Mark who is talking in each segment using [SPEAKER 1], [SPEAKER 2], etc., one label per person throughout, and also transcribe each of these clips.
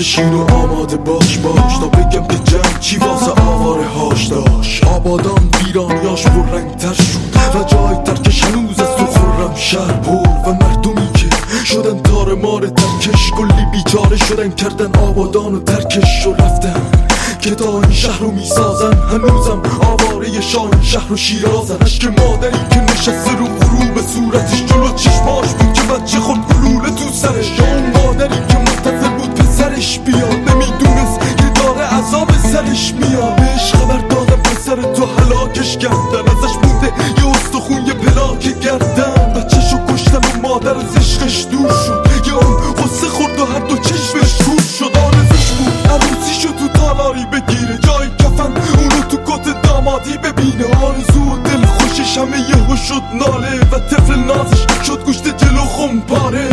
[SPEAKER 1] بشین و آماده باش باش. تا بگم که جنگ چی واسه آواره هاش داشت. آبادان ویرانیاش تر شد و جای ترکش هنوز از تو خورم شهر پر و مردمی که شدن تار مار ترکش کلی بیچاره شدن کردن آبادان و ترکش رو رفتن. که تا این شهر رو می‌سازن هنوزم آواره شاه شهر و شیرازن. اشک مادری که نشسته رو غروب صورتش جلو چشماش بود که بچه خود گلوله تو سرش. یا سرش میاد. بهش خبر دادم پسر تو هلاکش کردن ازش بوده یه استخون یه پلاک گردن بچهشو کشتن و مادر از عشقش دور شد. یه اون غصه خورد و هر دو چشمش کور شد. آرزوش بود عروسیشو تو تالاری بگیره. جای کفن اونو تو کت دامادی ببینه. آرزو و دل خوشش همه یهو شد ناله و طفل نازش شد گوشت جلو خمپاره.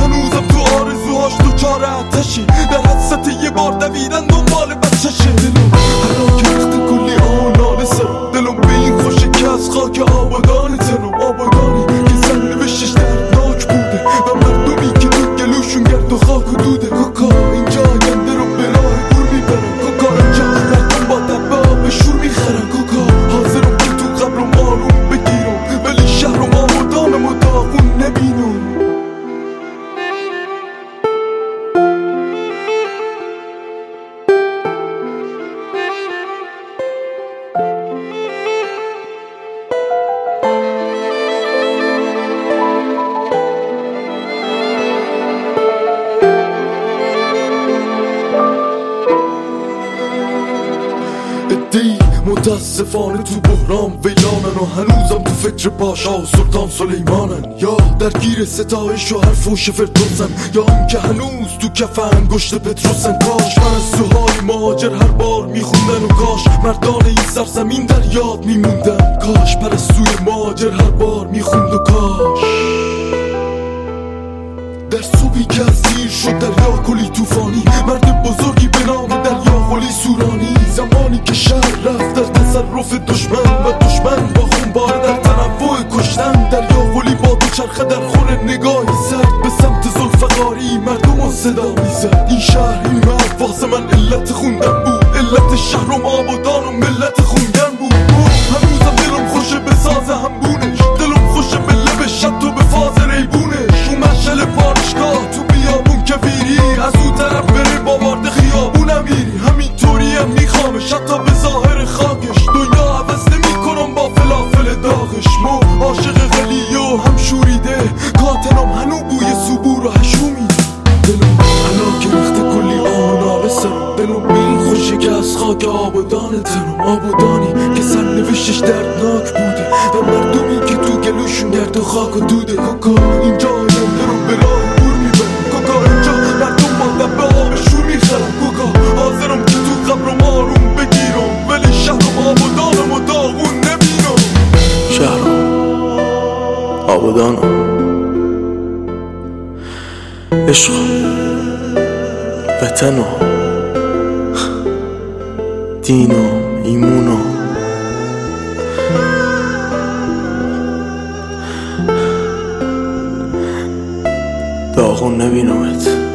[SPEAKER 1] هنوزم تو آرزوهاش تو چار آتشی. در حدست یه بار دویدن دنبال بچهشه. دلم هلاک وقت کلی آنال سرم دلم به این خوشه که از خاک آبادان تنم آبادانی که زن نوشتش دردناک بوده. و مردمی که تو گلوشون گرد و خاک و دوده. کوکا اینجا ادهی متاسفانه تو بحران ویلانن و هنوزم تو فکر پاشا و سلطان سلیمانن. یا درگیر ستایش و حرف و فردوسن یا که هنوز تو کف انگشت پتروسن. کاش من از سوهای مهاجر هر بار میخوندن و کاش مردان این سرزمین در یاد میموندن. کاش پرستوی مهاجر هر بار می‌خوند و کاش. در صبحی که از شد دریا کلی توفانی مرد بزرگی به نام دریا قلی سورانی زمانی که شهر رفت در تصرف دشمن و دشمن با خونبار در تنوع کشتن دریا قلی با دو چرخه در خور نگاه که از خاک آبادان تنم آبادانی که سرنوشتش دردناک بوده و مردمی که تو گلوشون گرد و خاک و دوده کوکا اینجا آینده رو به راه دور می‌برن کوکا اینجا مردم با دبه آب شور می‌خرن کوکا حاضرم که تو قبرم آروم بگیرم ولی شهرم آبادانم و داغون نبینم شهرم آبادانم عشق وطن ایمون و داغون نبینمت